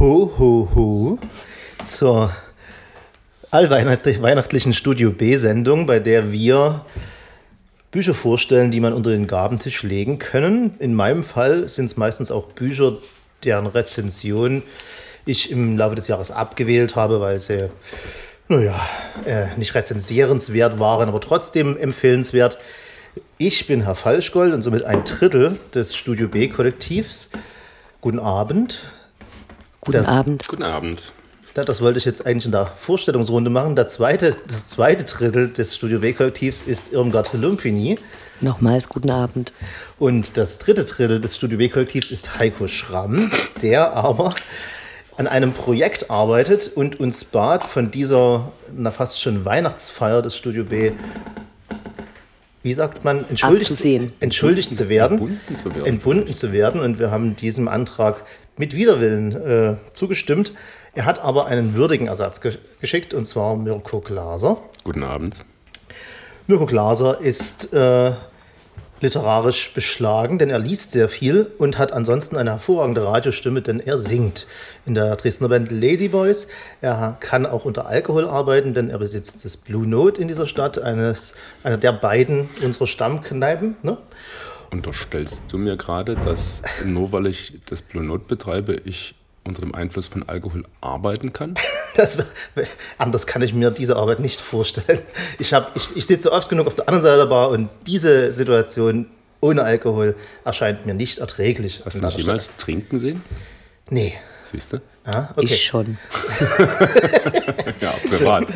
Ho, ho, ho zur allweihnachtlichen Studio B-Sendung, bei der wir Bücher vorstellen, die man unter den Gabentisch legen können. In meinem Fall sind es meistens auch Bücher, deren Rezension ich im Laufe des Jahres abgewählt habe, weil sie, naja, äh, nicht rezensierenswert waren, aber trotzdem empfehlenswert. Ich bin Herr Falschgold und somit ein Drittel des Studio B-Kollektivs. Guten Abend. Guten Das- Abend. Guten Abend. Ja, das wollte ich jetzt eigentlich in der Vorstellungsrunde machen. Der zweite, das zweite Drittel des Studio B-Kollektivs ist Irmgard Lumpini. Nochmals guten Abend. Und das dritte Drittel des Studio B-Kollektivs ist Heiko Schramm, der aber an einem Projekt arbeitet und uns bat, von dieser na, fast schon Weihnachtsfeier des Studio B, wie sagt man, entschuldigt, Abzusehen. entschuldigt zu werden, Entbunden zu werden. entbunden zu werden. Und wir haben diesem Antrag mit Widerwillen äh, zugestimmt. Er hat aber einen würdigen Ersatz ge geschickt, und zwar Mirko Glaser. Guten Abend. Mirko Glaser ist äh, literarisch beschlagen, denn er liest sehr viel und hat ansonsten eine hervorragende Radiostimme, denn er singt in der Dresdner Band Lazy Boys. Er kann auch unter Alkohol arbeiten, denn er besitzt das Blue Note in dieser Stadt, eines, einer der beiden unserer Stammkneipen. Ne? Unterstellst du mir gerade, dass nur weil ich das Blue Note betreibe, ich unter dem Einfluss von Alkohol arbeiten kann? Das, anders kann ich mir diese Arbeit nicht vorstellen. Ich, hab, ich, ich sitze oft genug auf der anderen Seite der Bar und diese Situation ohne Alkohol erscheint mir nicht erträglich. Hast du mich einer jemals trinken sehen? Nee. Siehst du? Ja, okay. Ich schon. Ja, privat.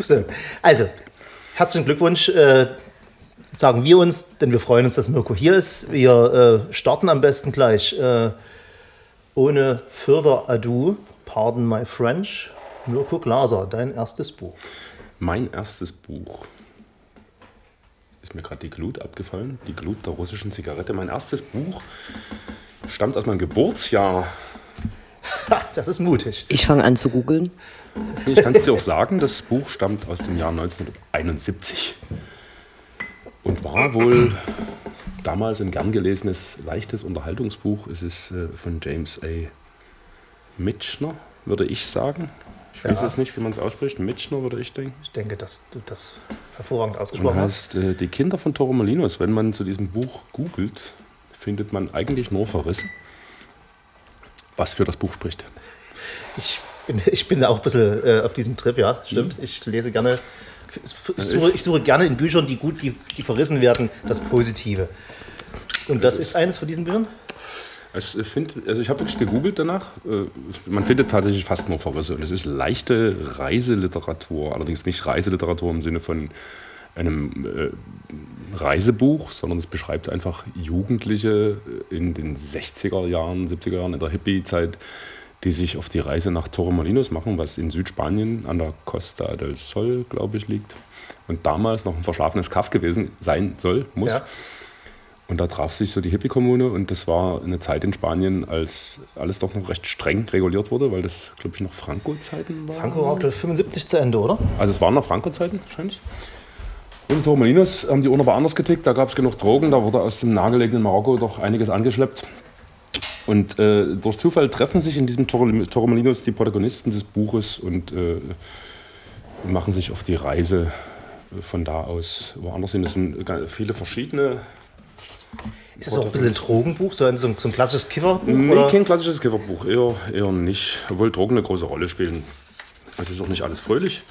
So. Also, herzlichen Glückwunsch, äh, sagen wir uns, denn wir freuen uns, dass Mirko hier ist. Wir äh, starten am besten gleich äh, ohne further ado, pardon my French, Mirko Glaser, dein erstes Buch. Mein erstes Buch. Ist mir gerade die Glut abgefallen? Die Glut der russischen Zigarette. Mein erstes Buch stammt aus meinem Geburtsjahr. Ha, das ist mutig. Ich fange an zu googeln. Ich kann es dir auch sagen, das Buch stammt aus dem Jahr 1971 und war wohl damals ein gern gelesenes, leichtes Unterhaltungsbuch. Es ist äh, von James A. Mitchner, würde ich sagen. Ich weiß Ja. jetzt nicht, wie man es ausspricht. Mitchner, würde ich denken. Ich denke, dass du das hervorragend Und ausgesprochen hast. heißt äh, Die Kinder von Torremolinos. Wenn man zu diesem Buch googelt, findet man eigentlich nur Verrisse, was für das Buch spricht. Ich bin, ich bin auch ein bisschen äh, auf diesem Trip, ja, stimmt. Ich lese gerne, ich suche, ich suche gerne in Büchern, die gut, die, die verrissen werden, das Positive. Und das ist eines von diesen Büchern? Es äh, find, also ich habe wirklich gegoogelt danach. Äh, Man findet tatsächlich fast nur Verrisse. Und es ist leichte Reiseliteratur. Allerdings nicht Reiseliteratur im Sinne von einem äh, Reisebuch, sondern es beschreibt einfach Jugendliche in den 60er Jahren, 70er Jahren, in der Hippie-Zeit, die sich auf die Reise nach Torremolinos machen, was in Südspanien an der Costa del Sol, glaube ich, liegt. Und damals noch ein verschlafenes Kaff gewesen sein soll, muss. Ja. Und da traf sich so die Hippie-Kommune und das war eine Zeit in Spanien, als alles doch noch recht streng reguliert wurde, weil das, glaube ich, noch Franco-Zeiten waren. Franco war glaub ich, 75 zu Ende, oder? Also es waren noch Franco-Zeiten wahrscheinlich. Und in Torremolinos haben die Uhren aber anders getickt, da gab es genug Drogen, da wurde aus dem nahegelegenen Marokko doch einiges angeschleppt. Und äh, durch Zufall treffen sich in diesem Torremolinos die Protagonisten des Buches und äh, machen sich auf die Reise von da aus woanders hin. Es sind viele verschiedene Ist das auch ein bisschen ein Drogenbuch, so ein, so ein, so ein klassisches Kifferbuch? Nee, oder? kein klassisches Kifferbuch, eher, eher nicht. Obwohl Drogen eine große Rolle spielen. Es ist auch nicht alles fröhlich.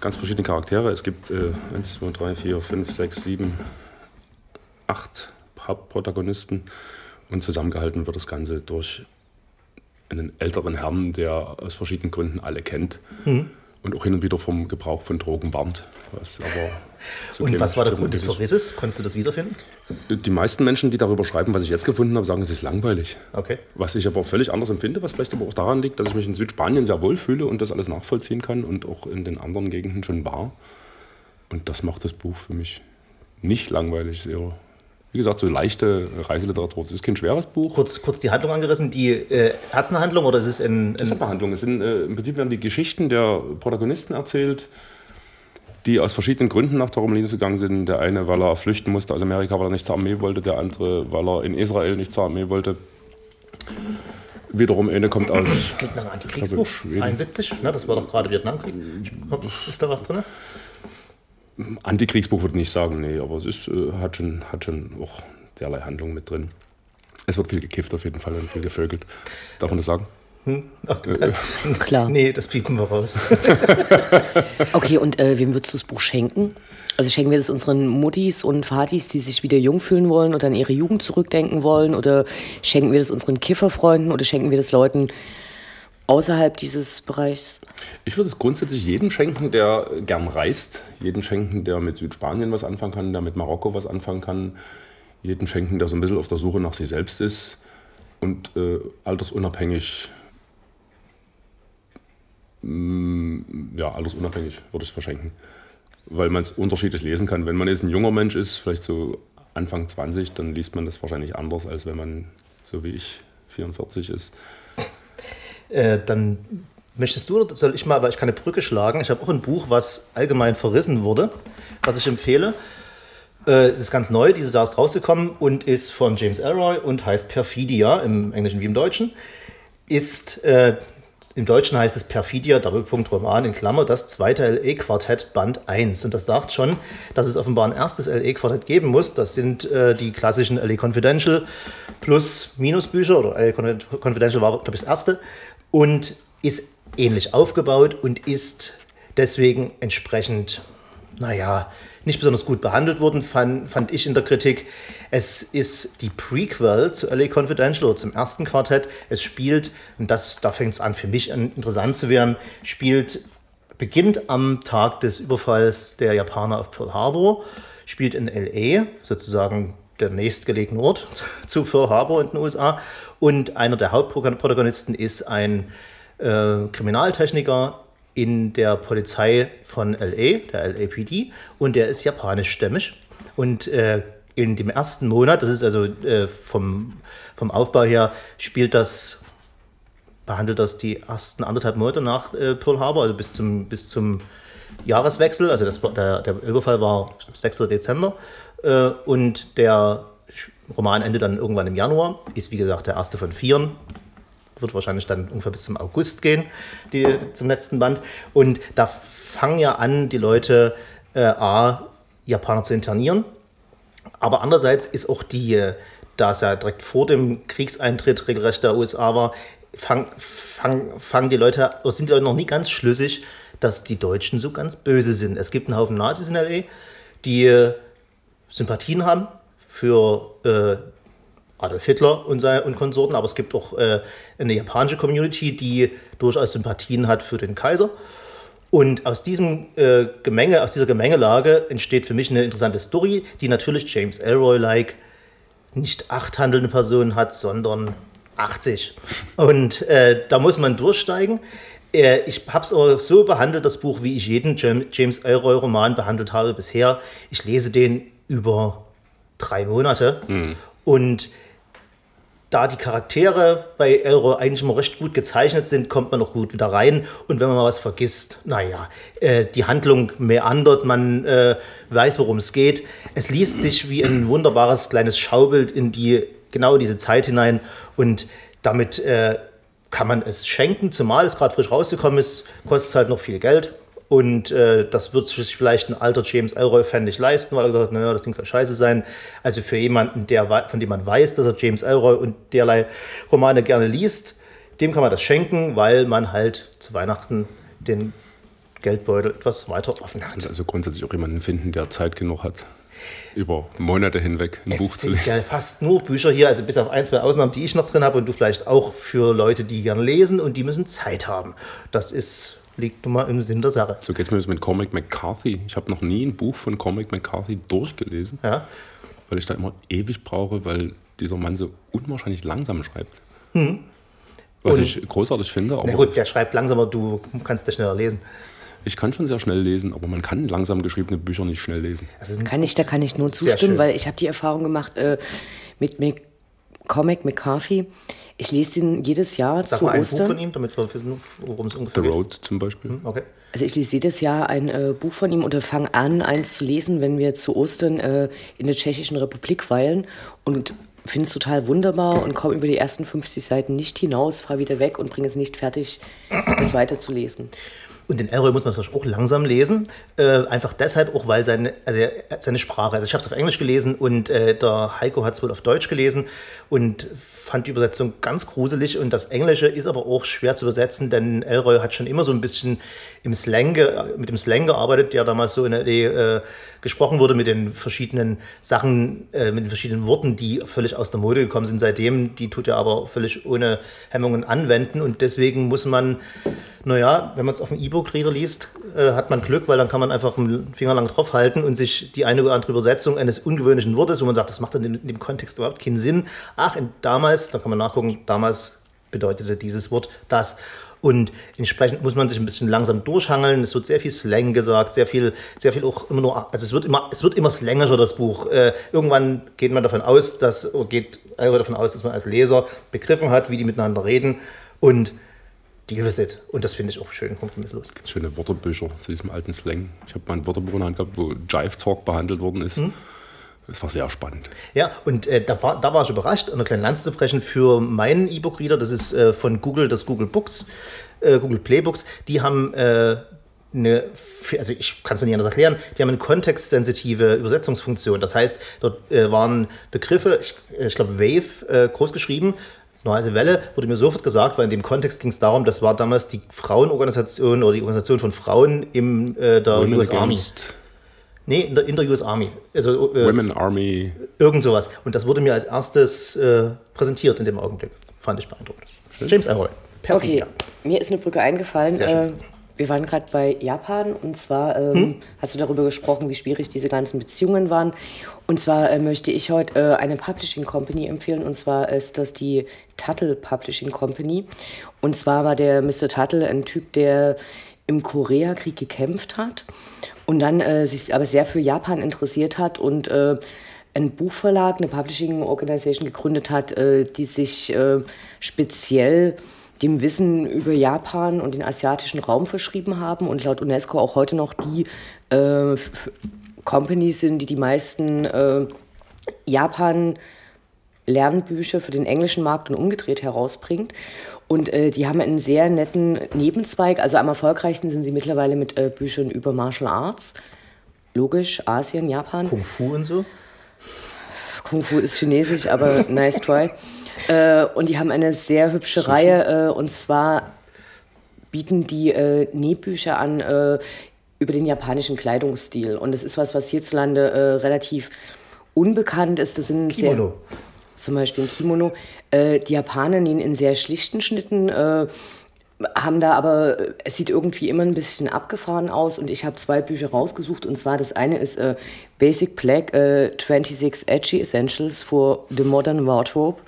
Ganz verschiedene Charaktere. Es gibt äh, 1, 2, 3, 4, 5, 6, 7, 8 Hauptprotagonisten. Und zusammengehalten wird das Ganze durch einen älteren Herrn, der aus verschiedenen Gründen alle kennt. Mhm. Und auch hin und wieder vom Gebrauch von Drogen warnt. Was Und was war der Grund des. Verrisses? Konntest du das wiederfinden? Die meisten Menschen, die darüber schreiben, was ich jetzt gefunden habe, sagen, es ist langweilig. Okay. Was ich aber völlig anders empfinde, was vielleicht aber auch daran liegt, dass ich mich in Südspanien sehr wohl fühle und das alles nachvollziehen kann und auch in den anderen Gegenden schon war. Und das macht das Buch für mich nicht langweilig. Sehr, wie gesagt, so leichte Reiseliteratur. Es ist kein schweres Buch. Kurz, kurz die Handlung angerissen. Die äh, Herzenhandlung oder ist es in, Das ist in eine Behandlung. Es sind, äh, Im Prinzip werden die Geschichten der Protagonisten erzählt, die aus verschiedenen Gründen nach Torremolinos gegangen sind. Der eine, weil er flüchten musste aus Amerika, weil er nicht zur Armee wollte. Der andere, weil er in Israel nicht zur Armee wollte. Wiederum eine kommt aus. Mit einem Antikriegsbuch, Schweden. 71, ne? das war doch gerade Vietnamkrieg. Ist da was drin? Antikriegsbuch würde ich nicht sagen, nee, aber es ist, äh, hat, schon, hat schon auch derlei Handlung mit drin. Es wird viel gekifft auf jeden Fall und viel gevögelt. Darf man das sagen? Ach, Klar. Nee, das piepen wir raus. Okay, und äh, wem würdest du das Buch schenken? Also schenken wir das unseren Muttis und Vatis, die sich wieder jung fühlen wollen oder an ihre Jugend zurückdenken wollen? Oder schenken wir das unseren Kifferfreunden oder schenken wir das Leuten außerhalb dieses Bereichs? Ich würde es grundsätzlich jedem schenken, der gern reist. Jedem schenken, der mit Südspanien was anfangen kann, der mit Marokko was anfangen kann. Jedem schenken, der so ein bisschen auf der Suche nach sich selbst ist. Und äh, altersunabhängig, mm, ja, altersunabhängig würde ich es verschenken. Weil man es unterschiedlich lesen kann. Wenn man jetzt ein junger Mensch ist, vielleicht so Anfang 20, dann liest man das wahrscheinlich anders, als wenn man, so wie ich, 44 ist. Äh, dann möchtest du oder soll ich mal, aber ich kann eine Brücke schlagen. Ich habe auch ein Buch, was allgemein verrissen wurde, was ich empfehle. Äh, es ist ganz neu, dieses Jahr ist rausgekommen und ist von James Elroy und heißt Perfidia, im Englischen wie im Deutschen. Ist, äh, im Deutschen heißt es Perfidia, Doppelpunkt Roman in Klammer, das zweite LE-Quartett Band 1. Und das sagt schon, dass es offenbar ein erstes LE-Quartett geben muss. Das sind äh, die klassischen LE Confidential plus Minusbücher oder LE Confidential war, glaube ich, das erste. Und ist ähnlich aufgebaut und ist deswegen entsprechend, naja, nicht besonders gut behandelt worden, fand, fand ich in der Kritik. Es ist die Prequel zu LA Confidential oder zum ersten Quartett. Es spielt, und das, da fängt es an für mich an, interessant zu werden, spielt, beginnt am Tag des Überfalls der Japaner auf Pearl Harbor, spielt in LA, sozusagen der nächstgelegene Ort zu Pearl Harbor in den USA. Und einer der Hauptprotagonisten ist ein äh, Kriminaltechniker in der Polizei von LA, der LAPD, und der ist japanischstämmig. Und äh, in dem ersten Monat, das ist also äh, vom, vom Aufbau her, spielt das, behandelt das die ersten anderthalb Monate nach äh, Pearl Harbor, also bis zum, bis zum Jahreswechsel. Also das, der, der Überfall war 6. Dezember. Äh, und der Roman endet dann irgendwann im Januar, ist wie gesagt der erste von vieren wird wahrscheinlich dann ungefähr bis zum August gehen, die, zum letzten Band. Und da fangen ja an, die Leute äh, A, Japaner zu internieren. Aber andererseits ist auch die, äh, da es ja direkt vor dem Kriegseintritt regelrecht der USA war, fangen fang, fang die Leute, sind die Leute noch nie ganz schlüssig, dass die Deutschen so ganz böse sind. Es gibt einen Haufen Nazis in L.A., die äh, Sympathien haben für äh, Adolf Hitler und, sei, und Konsorten, aber es gibt auch äh, eine japanische Community, die durchaus Sympathien hat für den Kaiser. Und aus diesem äh, Gemenge, aus dieser Gemengelage entsteht für mich eine interessante Story, die natürlich James Elroy-like nicht acht handelnde Personen hat, sondern 80. Und äh, da muss man durchsteigen. Äh, ich habe es aber so behandelt, das Buch, wie ich jeden Jam- James Elroy-Roman behandelt habe bisher. Ich lese den über drei Monate. Und da die Charaktere bei Elroy eigentlich immer recht gut gezeichnet sind, kommt man auch gut wieder rein. Und wenn man mal was vergisst, naja, äh, die Handlung meandert, man äh, weiß, worum es geht. Es liest sich wie ein wunderbares kleines Schaubild in die genau diese Zeit hinein. Und damit äh, kann man es schenken, zumal es gerade frisch rausgekommen ist, kostet es halt noch viel Geld. Und äh, das wird sich vielleicht ein alter James Elroy-Fan nicht leisten, weil er gesagt hat, naja, das Ding soll scheiße sein. Also für jemanden, der, von dem man weiß, dass er James Elroy und derlei Romane gerne liest, dem kann man das schenken, weil man halt zu Weihnachten den Geldbeutel etwas weiter offen hat. Also grundsätzlich auch jemanden finden, der Zeit genug hat, über Monate hinweg ein Buch Es zu sind lesen. ja fast nur Bücher hier, also bis auf ein, zwei Ausnahmen, die ich noch drin habe und du vielleicht auch für Leute, die gerne lesen und die müssen Zeit haben. Das ist, liegt nun mal im Sinn der Sache. So geht es mir jetzt mit Cormac McCarthy. Ich habe noch nie ein Buch von Cormac McCarthy durchgelesen, Ja? weil ich da immer ewig brauche, weil dieser Mann so unwahrscheinlich langsam schreibt. Was Und- ich großartig finde, aber Na gut, der schreibt langsamer, du kannst das schneller lesen. ich kann schon sehr schnell lesen, aber man kann langsam geschriebene Bücher nicht schnell lesen. Kann ich, da kann ich nur zustimmen, weil ich habe die Erfahrung gemacht äh, mit Mc, Comic McCarthy. Ich lese ihn jedes Jahr Sag zu mal ein Buch von Ostern. ihm, damit wir wissen, worum es The ungefähr geht. Road zum Beispiel. Okay. Also ich lese jedes Jahr ein äh, Buch von ihm und wir fangen an, eins zu lesen, wenn wir zu Ostern äh, in der Tschechischen Republik weilen. Und finde es total wunderbar und komme über die ersten 50 Seiten nicht hinaus, fahre wieder weg und bringe es nicht fertig, es weiterzulesen. Und den Elroy muss man natürlich auch langsam lesen. Äh, einfach deshalb auch, weil seine, also seine Sprache, also ich habe es auf Englisch gelesen und äh, der Heiko hat es wohl auf Deutsch gelesen und fand die Übersetzung ganz gruselig und das Englische ist aber auch schwer zu übersetzen, denn Elroy hat schon immer so ein bisschen im Slang, mit dem Slang gearbeitet, der damals so in der äh, gesprochen wurde mit den verschiedenen Sachen, äh, mit den verschiedenen Worten, die völlig aus der Mode gekommen sind seitdem. Die tut er aber völlig ohne Hemmungen anwenden und deswegen muss man, naja, wenn man es auf dem E-Book-Reader liest, äh, hat man Glück, weil dann kann man einfach einen Finger lang draufhalten und sich die eine oder andere Übersetzung eines ungewöhnlichen Wortes, wo man sagt, das macht in dem, in dem Kontext überhaupt keinen Sinn. Ach, damals da kann man nachgucken, damals bedeutete dieses Wort das. Und entsprechend muss man sich ein bisschen langsam durchhangeln. Es wird sehr viel Slang gesagt, sehr viel, sehr viel auch immer nur, also es wird immer, es wird immer slangischer, das Buch. Äh, irgendwann geht man davon aus, dass, geht davon aus, dass man als Leser begriffen hat, wie die miteinander reden und deal with it. Und das finde ich auch schön kompromisslos. Ganz schöne Wörterbücher zu diesem alten Slang. Ich habe mal ein Wörterbuch in der Hand gehabt, wo Jive Talk behandelt worden ist. Mhm. Das war sehr spannend. Ja, und äh, da, war, da war ich überrascht, eine kleine Lanze zu brechen für meinen E-Book-Reader. Das ist äh, von Google, das Google Books, äh, Google Playbooks. Die haben äh, eine, also ich kann es mir nicht anders erklären, die haben eine kontextsensitive Übersetzungsfunktion. Das heißt, dort äh, waren Begriffe, ich, ich glaube Wave, äh, groß geschrieben, Neue Welle wurde mir sofort gesagt, weil in dem Kontext ging es darum, das war damals die Frauenorganisation oder die Organisation von Frauen im äh, der Women US Army. Nee, in der, in der US Army. Also, äh, Women Army. Irgend sowas. Und das wurde mir als erstes äh, präsentiert in dem Augenblick. Fand ich beeindruckend. Schön. James Elroy. Okay, mir ist eine Brücke eingefallen. Äh, wir waren gerade bei Japan und zwar ähm, hm? hast du darüber gesprochen, wie schwierig diese ganzen Beziehungen waren. Und zwar äh, möchte ich heute äh, eine Publishing Company empfehlen und zwar ist das die Tuttle Publishing Company. Und zwar war der Mr. Tuttle ein Typ, der im Koreakrieg gekämpft hat und dann äh, sich aber sehr für Japan interessiert hat und äh, einen Buchverlag, eine Publishing Organization gegründet hat, äh, die sich äh, speziell dem Wissen über Japan und den asiatischen Raum verschrieben haben und laut UNESCO auch heute noch die äh, Companies sind, die die meisten äh, Japan Lernbücher für den englischen Markt und umgedreht herausbringt. Und äh, die haben einen sehr netten Nebenzweig. Also am erfolgreichsten sind sie mittlerweile mit äh, Büchern über Martial Arts. Logisch, Asien, Japan. Kung Fu und so? Kung Fu ist chinesisch, aber nice try. Äh, und die haben eine sehr hübsche Sushi. Reihe. Äh, und zwar bieten die äh, Nähbücher an äh, über den japanischen Kleidungsstil. Und das ist was, was hierzulande relativ unbekannt ist. Das sind Kimono. sehr zum Beispiel ein Kimono. Äh, die Japaner nähen in sehr schlichten Schnitten, äh, haben da aber, es sieht irgendwie immer ein bisschen abgefahren aus und ich habe zwei Bücher rausgesucht und zwar das eine ist äh, Basic Black 26 äh, Edgy Essentials for the Modern Wardrobe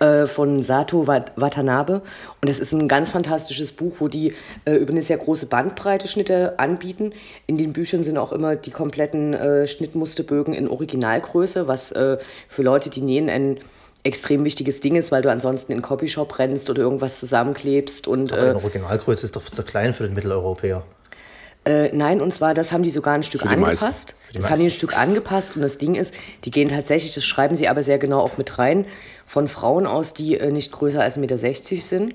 äh, von Sato Watanabe. Und das ist ein ganz fantastisches Buch, wo die äh, über eine sehr große Bandbreite Schnitte anbieten. In den Büchern sind auch immer die kompletten äh, Schnittmusterbögen in Originalgröße, was äh, für Leute, die nähen, ein extrem wichtiges Ding ist, weil du ansonsten in einen Copyshop rennst oder irgendwas zusammenklebst. Und, Aber in äh, Originalgröße ist doch zu klein für den Mitteleuropäer. Äh, nein, und zwar, das haben die sogar ein Stück angepasst. Das haben die ein Stück angepasst und das Ding ist, die gehen tatsächlich, das schreiben sie aber sehr genau auch mit rein, von Frauen aus, die äh, nicht größer als 1,60 Meter sind.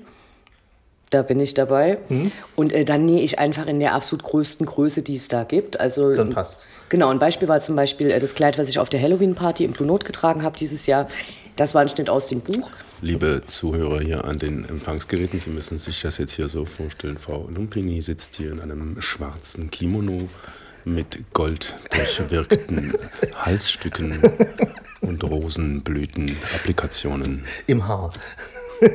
Da bin ich dabei. Hm. Und äh, dann nähe ich einfach in der absolut größten Größe, die es da gibt. Also, dann passt. Genau, ein Beispiel war zum Beispiel äh, das Kleid, was ich auf der Halloween-Party im Blue Note getragen habe dieses Jahr. Das war ein Schnitt aus dem Buch. Liebe Zuhörer hier an den Empfangsgeräten, Sie müssen sich das jetzt hier so vorstellen. Frau Lumpini sitzt hier in einem schwarzen Kimono mit gold durchwirkten Halsstücken und Rosenblüten-Applikationen. Im Haar.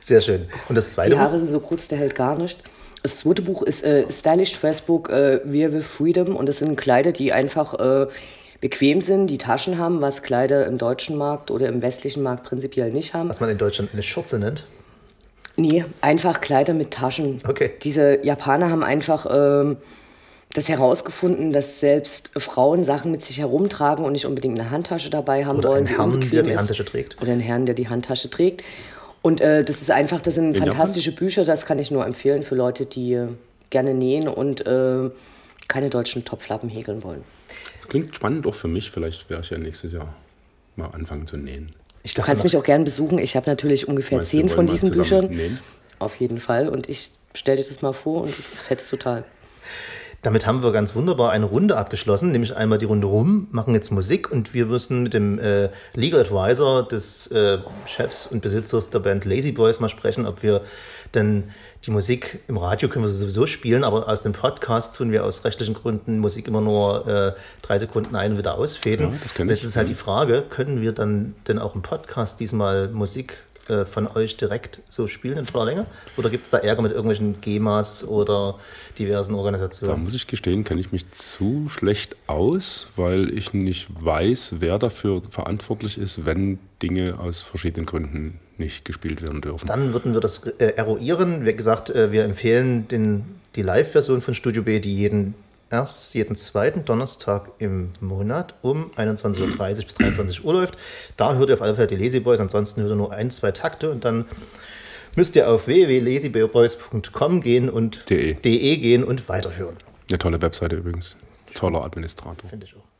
Sehr schön. Und das zweite Die Haare sind so kurz, der hält gar nicht. Das zweite Buch ist äh, Stylish Fressbook äh, Wear with Freedom und das sind Kleider, die einfach äh, bequem sind, die Taschen haben, was Kleider im deutschen Markt oder im westlichen Markt prinzipiell nicht haben. Was man in Deutschland eine Schürze nennt? Nee, einfach Kleider mit Taschen. Okay. Diese Japaner haben einfach ähm, das herausgefunden, dass selbst Frauen Sachen mit sich herumtragen und nicht unbedingt eine Handtasche dabei haben oder wollen. Oder einen Herrn, der die Handtasche trägt. Oder einen Herrn, der die Handtasche trägt. Und äh, das ist einfach, das sind in fantastische Japan? Bücher, das kann ich nur empfehlen für Leute, die äh, gerne nähen und äh, keine deutschen Topflappen häkeln wollen. Klingt spannend auch für mich, vielleicht wäre ich ja nächstes Jahr mal anfangen zu nähen. Ich Du kannst mich auch gerne besuchen. Ich habe natürlich ungefähr Meinst zehn von diesen Büchern. nähen? Auf jeden Fall. Und ich stell dir das mal vor und es fetzt total. Damit haben wir ganz wunderbar eine Runde abgeschlossen, nämlich einmal die Runde rum, machen jetzt Musik und wir müssen mit dem äh, Legal Advisor des äh, Chefs und Besitzers der Band Lazy Boys mal sprechen, ob wir denn die Musik im Radio können wir sowieso spielen, aber aus dem Podcast tun wir aus rechtlichen Gründen Musik immer nur äh, drei Sekunden ein und wieder ausfäden. Ja, das kenn Und Jetzt ist halt die Frage, können wir dann denn auch im Podcast diesmal Musik äh, von euch direkt so spielen in voller Länge? Oder gibt es da Ärger mit irgendwelchen GEMAs oder diversen Da Organisationen? muss ich gestehen, kenne ich mich zu schlecht aus, weil ich nicht weiß, wer dafür verantwortlich ist, wenn Dinge aus verschiedenen Gründen nicht gespielt werden dürfen. Dann würden wir das äh, eruieren. Wie gesagt, äh, wir empfehlen den, die Live-Version von Studio B, die jeden erst jeden zweiten Donnerstag im Monat um 21.30 Uhr bis 23 Uhr läuft. Da hört ihr auf alle Fälle die Lazy Boys, ansonsten hört ihr nur ein, zwei Takte und dann müsst ihr auf www.lazyboys.com gehen und De. de gehen und weiterhören. Eine tolle Webseite übrigens. Toller Administrator. Finde ich auch.